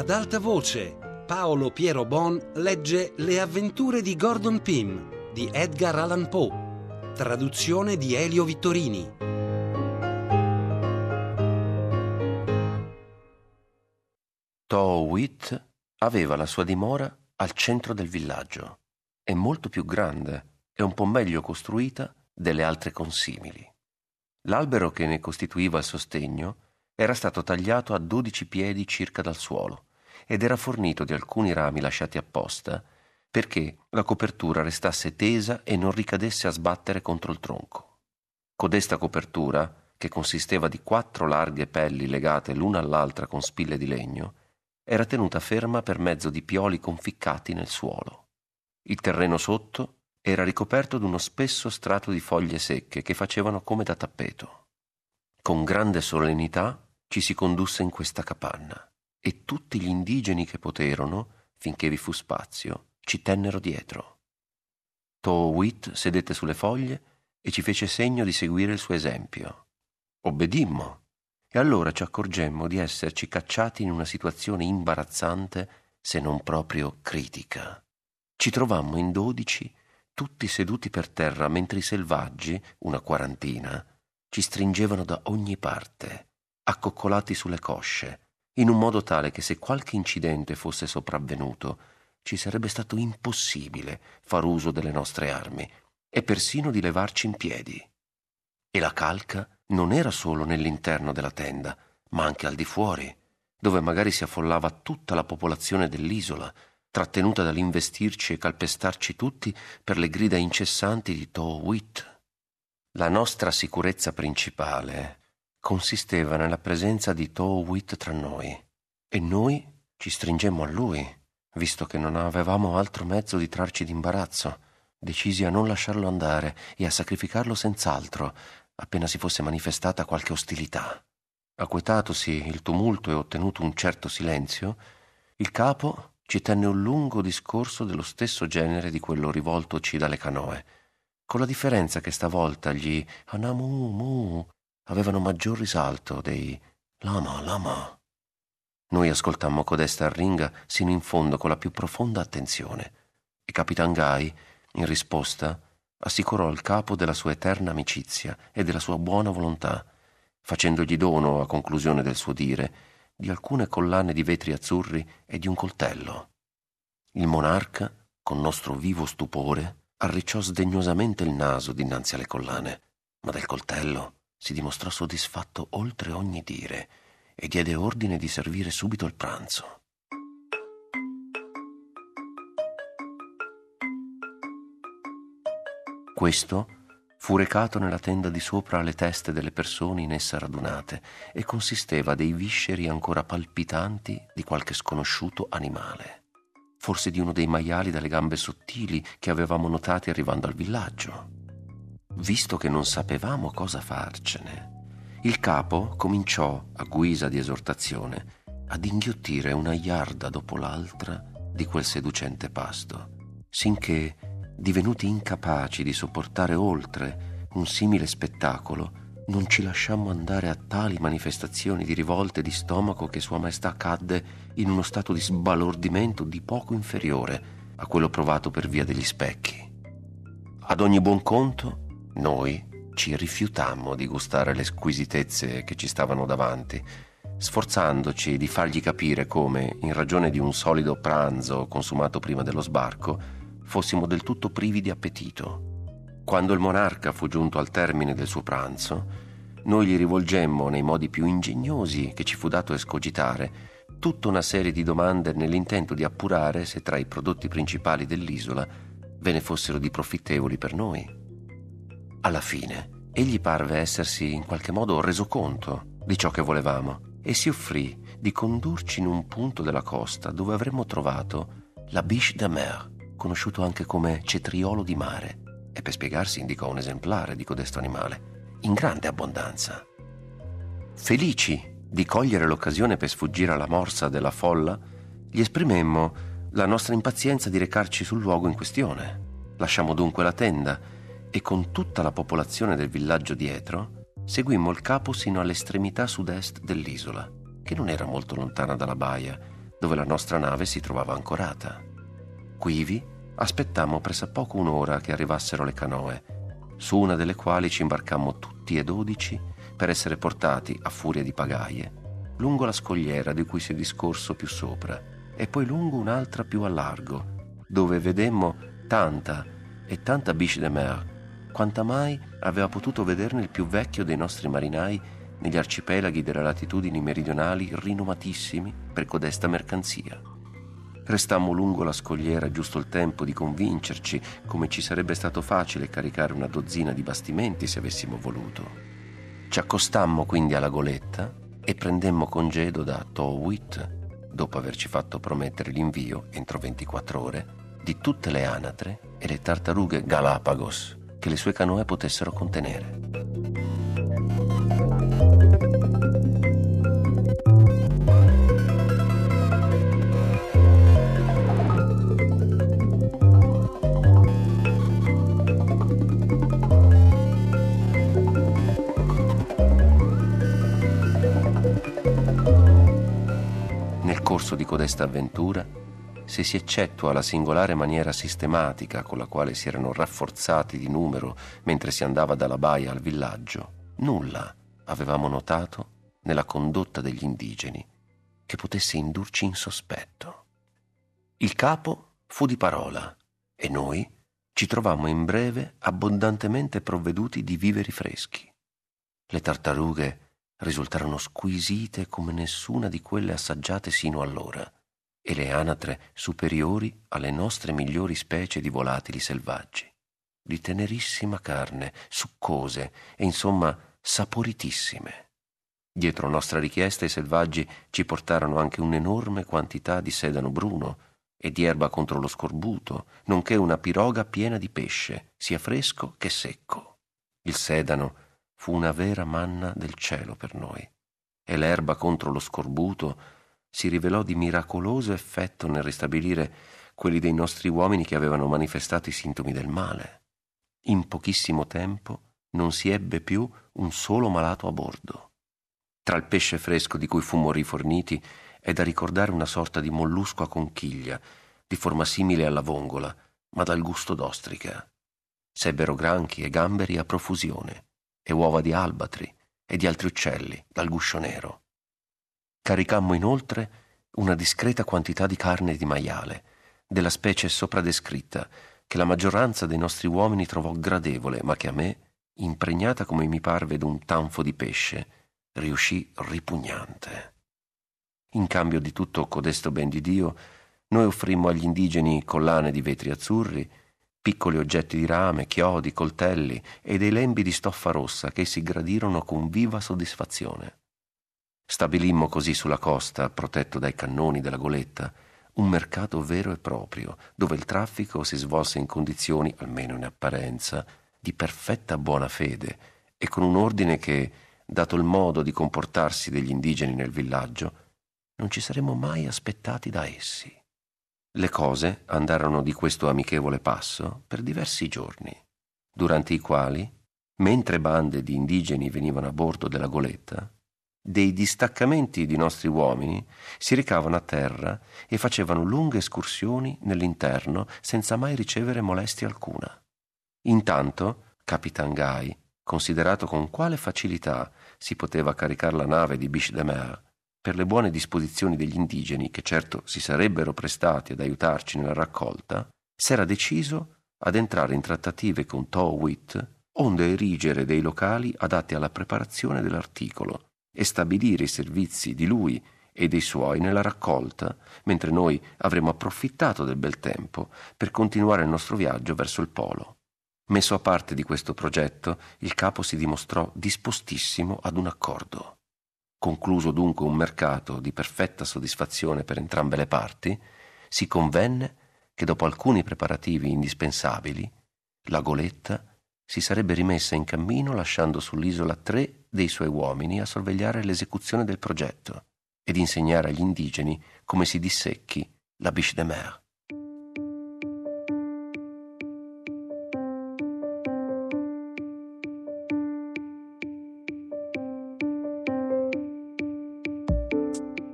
Ad alta voce, Paolo Piero Bon legge Le avventure di Gordon Pym di Edgar Allan Poe, traduzione di Elio Vittorini. Too Wit aveva la sua dimora al centro del villaggio. È molto più grande e un po' meglio costruita delle altre consimili. L'albero che ne costituiva il sostegno era stato tagliato a dodici piedi circa dal suolo ed era fornito di alcuni rami lasciati apposta perché la copertura restasse tesa e non ricadesse a sbattere contro il tronco. Codesta copertura, che consisteva di quattro larghe pelli legate l'una all'altra con spille di legno, era tenuta ferma per mezzo di pioli conficcati nel suolo. Il terreno sotto era ricoperto d'uno spesso strato di foglie secche che facevano come da tappeto. Con grande solennità ci si condusse in questa capanna e tutti gli indigeni che poterono, finché vi fu spazio, ci tennero dietro. Towit sedette sulle foglie e ci fece segno di seguire il suo esempio. Obbedimmo e allora ci accorgemmo di esserci cacciati in una situazione imbarazzante se non proprio critica. Ci trovammo in dodici tutti seduti per terra mentre i selvaggi, una quarantina, ci stringevano da ogni parte, accoccolati sulle cosce, in un modo tale che se qualche incidente fosse sopravvenuto, ci sarebbe stato impossibile far uso delle nostre armi e persino di levarci in piedi. E la calca non era solo nell'interno della tenda, ma anche al di fuori, dove magari si affollava tutta la popolazione dell'isola, trattenuta dall'investirci e calpestarci tutti per le grida incessanti di Towit. La nostra sicurezza principale consisteva nella presenza di Towit tra noi, e noi ci stringemmo a lui, visto che non avevamo altro mezzo di trarci d'imbarazzo, decisi a non lasciarlo andare e a sacrificarlo senz'altro, appena si fosse manifestata qualche ostilità. Acquetatosi il tumulto e ottenuto un certo silenzio, il capo ci tenne un lungo discorso dello stesso genere di quello rivoltoci dalle canoe, con la differenza che stavolta gli anamu avevano maggior risalto dei lama lama. Noi ascoltammo codesta arringa sino in fondo con la più profonda attenzione e Capitan Guy, in risposta, assicurò al capo della sua eterna amicizia e della sua buona volontà, facendogli dono, a conclusione del suo dire, di alcune collane di vetri azzurri e di un coltello. Il monarca, con nostro vivo stupore, arricciò sdegnosamente il naso dinanzi alle collane, ma del coltello si dimostrò soddisfatto oltre ogni dire e diede ordine di servire subito il pranzo. Questo fu recato nella tenda di sopra alle teste delle persone in essa radunate e consisteva dei visceri ancora palpitanti di qualche sconosciuto animale, forse di uno dei maiali dalle gambe sottili che avevamo notati arrivando al villaggio. Visto che non sapevamo cosa farcene, il capo cominciò, a guisa di esortazione, ad inghiottire una iarda dopo l'altra di quel seducente pasto, sinché divenuti incapaci di sopportare oltre un simile spettacolo, non ci lasciammo andare a tali manifestazioni di rivolte di stomaco che Sua Maestà cadde in uno stato di sbalordimento di poco inferiore a quello provato per via degli specchi. Ad ogni buon conto, noi ci rifiutammo di gustare le squisitezze che ci stavano davanti, sforzandoci di fargli capire come, in ragione di un solido pranzo consumato prima dello sbarco, fossimo del tutto privi di appetito. Quando il monarca fu giunto al termine del suo pranzo, noi gli rivolgemmo nei modi più ingegnosi che ci fu dato escogitare tutta una serie di domande nell'intento di appurare se tra i prodotti principali dell'isola ve ne fossero di profittevoli per noi. Alla fine, egli parve essersi in qualche modo reso conto di ciò che volevamo e si offrì di condurci in un punto della costa dove avremmo trovato la biche de mer, conosciuto anche come cetriolo di mare, e per spiegarsi indicò un esemplare di codesto animale, in grande abbondanza. Felici di cogliere l'occasione per sfuggire alla morsa della folla, gli esprimemmo la nostra impazienza di recarci sul luogo in questione. Lasciamo dunque la tenda e con tutta la popolazione del villaggio dietro seguimmo il capo sino all'estremità sud-est dell'isola, che non era molto lontana dalla baia, dove la nostra nave si trovava ancorata. Quivi aspettammo pressappoco un'ora che arrivassero le canoe, su una delle quali ci imbarcammo tutti e dodici per essere portati, a furia di pagaie, lungo la scogliera di cui si è discorso più sopra, e poi lungo un'altra più a largo, dove vedemmo tanta e tanta biche de mer, quanta mai aveva potuto vederne il più vecchio dei nostri marinai negli arcipelaghi delle latitudini meridionali rinomatissimi per codesta mercanzia. Restammo lungo la scogliera giusto il tempo di convincerci come ci sarebbe stato facile caricare una dozzina di bastimenti se avessimo voluto. Ci accostammo quindi alla goletta e prendemmo congedo da Towit, dopo averci fatto promettere l'invio entro 24 ore, di tutte le anatre e le tartarughe Galapagos che le sue canoe potessero contenere. corso di codesta avventura, se si eccettua la singolare maniera sistematica con la quale si erano rafforzati di numero mentre si andava dalla baia al villaggio, nulla avevamo notato nella condotta degli indigeni che potesse indurci in sospetto. Il capo fu di parola e noi ci trovammo in breve abbondantemente provveduti di viveri freschi. Le tartarughe risultarono squisite come nessuna di quelle assaggiate sino allora, e le anatre superiori alle nostre migliori specie di volatili selvaggi, di tenerissima carne, succose e insomma saporitissime. Dietro nostra richiesta i selvaggi ci portarono anche un'enorme quantità di sedano bruno e di erba contro lo scorbuto, nonché una piroga piena di pesce, sia fresco che secco. Il sedano fu una vera manna del cielo per noi, e l'erba contro lo scorbuto si rivelò di miracoloso effetto nel ristabilire quelli dei nostri uomini che avevano manifestato i sintomi del male. In pochissimo tempo non si ebbe più un solo malato a bordo. Tra il pesce fresco di cui fummo riforniti è da ricordare una sorta di mollusco a conchiglia, di forma simile alla vongola, ma dal gusto d'ostrica. Sebbero granchi e gamberi a profusione e uova di albatri e di altri uccelli dal guscio nero. Caricammo inoltre una discreta quantità di carne di maiale, della specie sopra descritta, che la maggioranza dei nostri uomini trovò gradevole, ma che a me, impregnata come mi parve d'un tanfo di pesce, riuscì ripugnante. In cambio di tutto codesto ben di Dio, noi offrimmo agli indigeni collane di vetri azzurri piccoli oggetti di rame, chiodi, coltelli e dei lembi di stoffa rossa che essi gradirono con viva soddisfazione. Stabilimmo così sulla costa, protetto dai cannoni della goletta, un mercato vero e proprio, dove il traffico si svolse in condizioni, almeno in apparenza, di perfetta buona fede e con un ordine che, dato il modo di comportarsi degli indigeni nel villaggio, non ci saremmo mai aspettati da essi. Le cose andarono di questo amichevole passo per diversi giorni, durante i quali, mentre bande di indigeni venivano a bordo della goletta, dei distaccamenti di nostri uomini si recavano a terra e facevano lunghe escursioni nell'interno senza mai ricevere molestia alcuna. Intanto, Capitan Guy, considerato con quale facilità si poteva caricare la nave di Biche de Mer, per le buone disposizioni degli indigeni, che certo si sarebbero prestati ad aiutarci nella raccolta, s'era deciso ad entrare in trattative con Towit onde erigere dei locali adatti alla preparazione dell'articolo e stabilire i servizi di lui e dei suoi nella raccolta, mentre noi avremmo approfittato del bel tempo per continuare il nostro viaggio verso il polo. Messo a parte di questo progetto, il capo si dimostrò dispostissimo ad un accordo. Concluso dunque un mercato di perfetta soddisfazione per entrambe le parti, si convenne che dopo alcuni preparativi indispensabili, la goletta si sarebbe rimessa in cammino lasciando sull'isola tre dei suoi uomini a sorvegliare l'esecuzione del progetto ed insegnare agli indigeni come si dissecchi la biche de mer.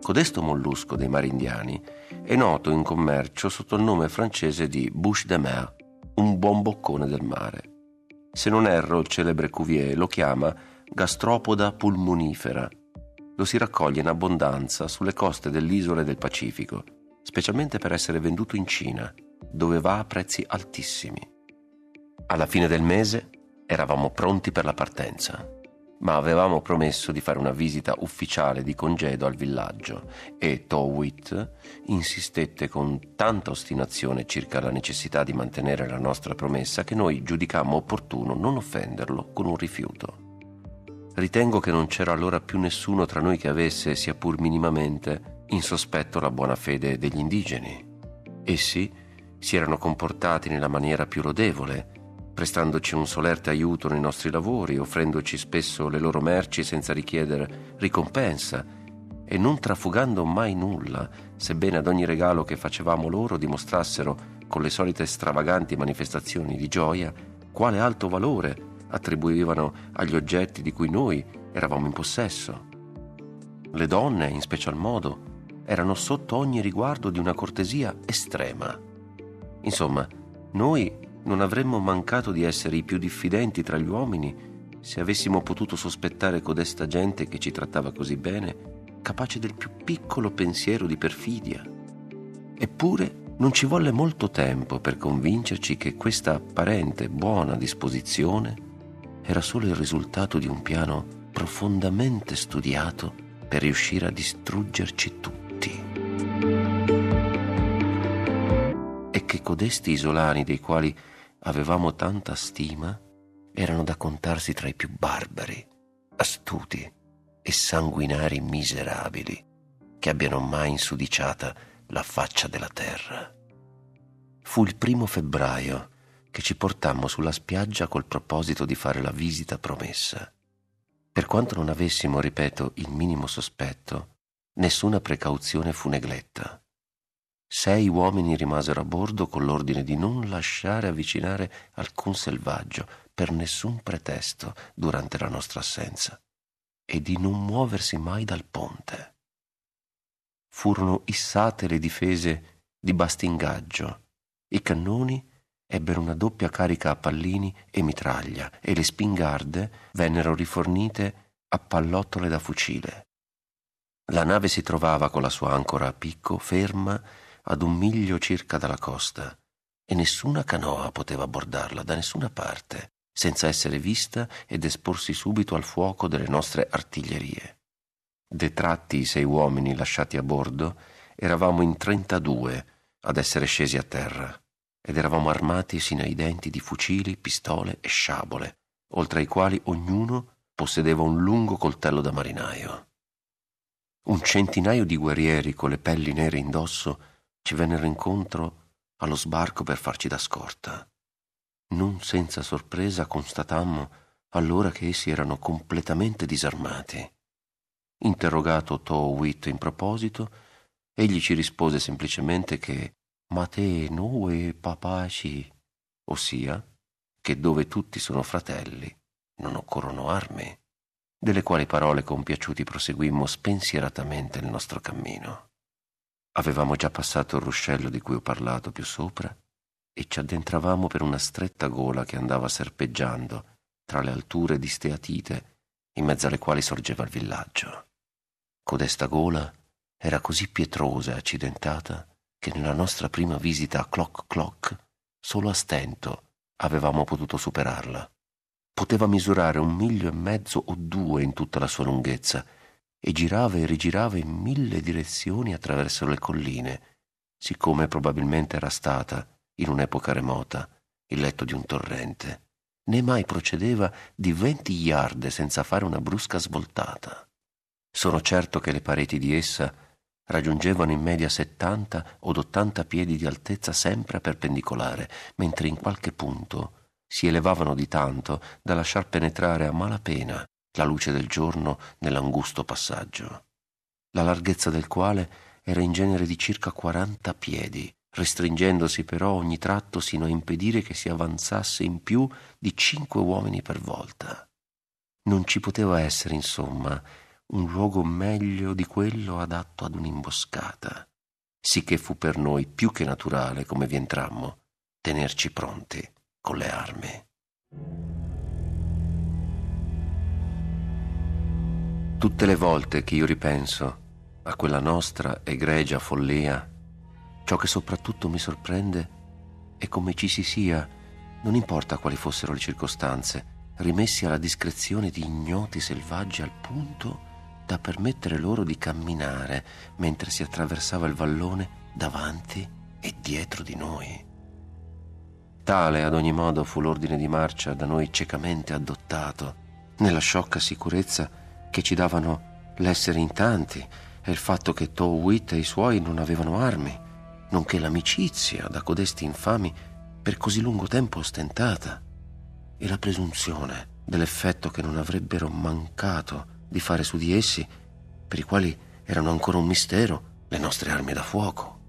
Codesto mollusco dei mari indiani è noto in commercio sotto il nome francese di bouche de mer, un buon boccone del mare. Se non erro, il celebre Cuvier lo chiama gastropoda pulmonifera. Lo si raccoglie in abbondanza sulle coste delle isole del Pacifico, specialmente per essere venduto in Cina, dove va a prezzi altissimi. Alla fine del mese eravamo pronti per la partenza ma avevamo promesso di fare una visita ufficiale di congedo al villaggio e Towit insistette con tanta ostinazione circa la necessità di mantenere la nostra promessa che noi giudicammo opportuno non offenderlo con un rifiuto. Ritengo che non c'era allora più nessuno tra noi che avesse, sia pur minimamente, in sospetto la buona fede degli indigeni. Essi si erano comportati nella maniera più lodevole prestandoci un solerte aiuto nei nostri lavori, offrendoci spesso le loro merci senza richiedere ricompensa e non trafugando mai nulla, sebbene ad ogni regalo che facevamo loro dimostrassero, con le solite stravaganti manifestazioni di gioia, quale alto valore attribuivano agli oggetti di cui noi eravamo in possesso. Le donne, in special modo, erano sotto ogni riguardo di una cortesia estrema. Insomma, noi non avremmo mancato di essere i più diffidenti tra gli uomini se avessimo potuto sospettare codesta gente che ci trattava così bene, capace del più piccolo pensiero di perfidia. Eppure non ci volle molto tempo per convincerci che questa apparente buona disposizione era solo il risultato di un piano profondamente studiato per riuscire a distruggerci tutti. E che codesti isolani dei quali avevamo tanta stima erano da contarsi tra i più barbari, astuti e sanguinari miserabili che abbiano mai insudiciata la faccia della terra. Fu il primo febbraio che ci portammo sulla spiaggia col proposito di fare la visita promessa. Per quanto non avessimo, ripeto, il minimo sospetto, nessuna precauzione fu negletta. Sei uomini rimasero a bordo con l'ordine di non lasciare avvicinare alcun selvaggio per nessun pretesto durante la nostra assenza e di non muoversi mai dal ponte. Furono issate le difese di bastingaggio, i cannoni ebbero una doppia carica a pallini e mitraglia e le spingarde vennero rifornite a pallottole da fucile. La nave si trovava con la sua ancora a picco ferma ad un miglio circa dalla costa e nessuna canoa poteva abbordarla da nessuna parte senza essere vista ed esporsi subito al fuoco delle nostre artiglierie. Detratti i sei uomini lasciati a bordo, eravamo in trentadue ad essere scesi a terra ed eravamo armati sino ai denti di fucili, pistole e sciabole, oltre ai quali ognuno possedeva un lungo coltello da marinaio. Un centinaio di guerrieri con le pelli nere indosso ci vennero incontro allo sbarco per farci da scorta. Non senza sorpresa constatammo allora che essi erano completamente disarmati. Interrogato Towit in proposito, egli ci rispose semplicemente che Mate noi papaci, ossia che dove tutti sono fratelli non occorrono armi, delle quali parole compiaciuti proseguimmo spensieratamente il nostro cammino. Avevamo già passato il ruscello di cui ho parlato più sopra e ci addentravamo per una stretta gola che andava serpeggiando tra le alture di Steatite in mezzo alle quali sorgeva il villaggio. Codesta gola era così pietrosa e accidentata che nella nostra prima visita a Clock Clock solo a stento avevamo potuto superarla. Poteva misurare un miglio e mezzo o due in tutta la sua lunghezza e girava e rigirava in mille direzioni attraverso le colline, siccome probabilmente era stata, in un'epoca remota, il letto di un torrente, né mai procedeva di venti yard senza fare una brusca svoltata. Sono certo che le pareti di essa raggiungevano in media settanta od ottanta piedi di altezza sempre perpendicolare, mentre in qualche punto si elevavano di tanto da lasciar penetrare a malapena la luce del giorno nell'angusto passaggio, la larghezza del quale era in genere di circa quaranta piedi, restringendosi però ogni tratto sino a impedire che si avanzasse in più di cinque uomini per volta. Non ci poteva essere, insomma, un luogo meglio di quello adatto ad un'imboscata, sicché fu per noi più che naturale, come vi entrammo, tenerci pronti con le armi. Tutte le volte che io ripenso a quella nostra egregia follia, ciò che soprattutto mi sorprende è come ci si sia, non importa quali fossero le circostanze, rimessi alla discrezione di ignoti selvaggi al punto da permettere loro di camminare mentre si attraversava il vallone davanti e dietro di noi. Tale ad ogni modo fu l'ordine di marcia da noi ciecamente adottato, nella sciocca sicurezza che ci davano l'essere in tanti e il fatto che Towit e i suoi non avevano armi, nonché l'amicizia da codesti infami per così lungo tempo ostentata e la presunzione dell'effetto che non avrebbero mancato di fare su di essi, per i quali erano ancora un mistero le nostre armi da fuoco.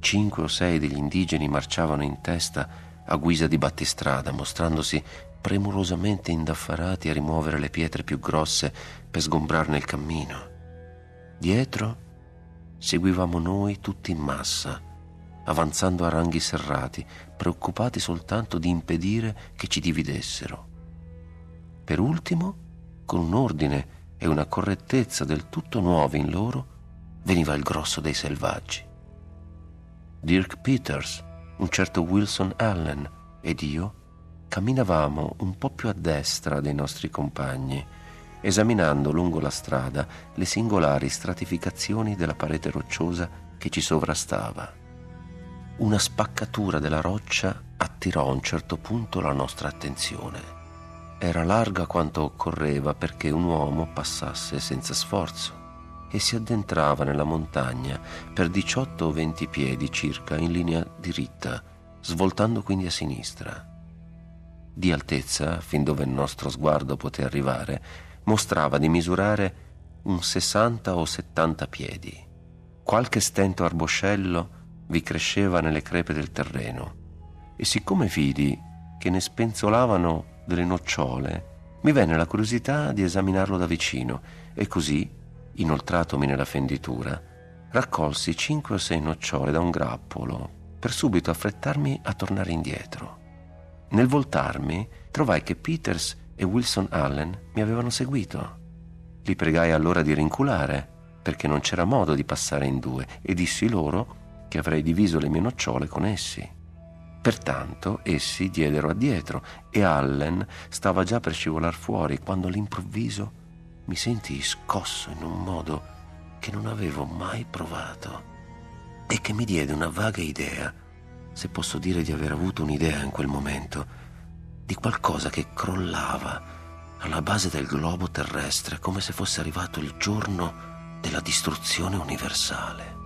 Cinque o sei degli indigeni marciavano in testa a guisa di battistrada, mostrandosi premurosamente indaffarati a rimuovere le pietre più grosse per sgombrarne il cammino. Dietro seguivamo noi tutti in massa, avanzando a ranghi serrati, preoccupati soltanto di impedire che ci dividessero. Per ultimo, con un ordine e una correttezza del tutto nuovi in loro, veniva il grosso dei selvaggi. Dirk Peters, un certo Wilson Allen ed io camminavamo un po' più a destra dei nostri compagni, esaminando lungo la strada le singolari stratificazioni della parete rocciosa che ci sovrastava. Una spaccatura della roccia attirò a un certo punto la nostra attenzione. Era larga quanto occorreva perché un uomo passasse senza sforzo e si addentrava nella montagna per 18 o 20 piedi circa in linea diritta, svoltando quindi a sinistra di altezza, fin dove il nostro sguardo poté arrivare, mostrava di misurare un 60 o 70 piedi. Qualche stento arboscello vi cresceva nelle crepe del terreno e siccome vidi che ne spenzolavano delle nocciole, mi venne la curiosità di esaminarlo da vicino e così, inoltratomi nella fenditura, raccolsi cinque o sei nocciole da un grappolo per subito affrettarmi a tornare indietro. Nel voltarmi trovai che Peters e Wilson Allen mi avevano seguito. Li pregai allora di rinculare, perché non c'era modo di passare in due, e dissi loro che avrei diviso le mie nocciole con essi. Pertanto essi diedero addietro e Allen stava già per scivolar fuori quando all'improvviso mi sentii scosso in un modo che non avevo mai provato e che mi diede una vaga idea se posso dire di aver avuto un'idea in quel momento, di qualcosa che crollava alla base del globo terrestre come se fosse arrivato il giorno della distruzione universale.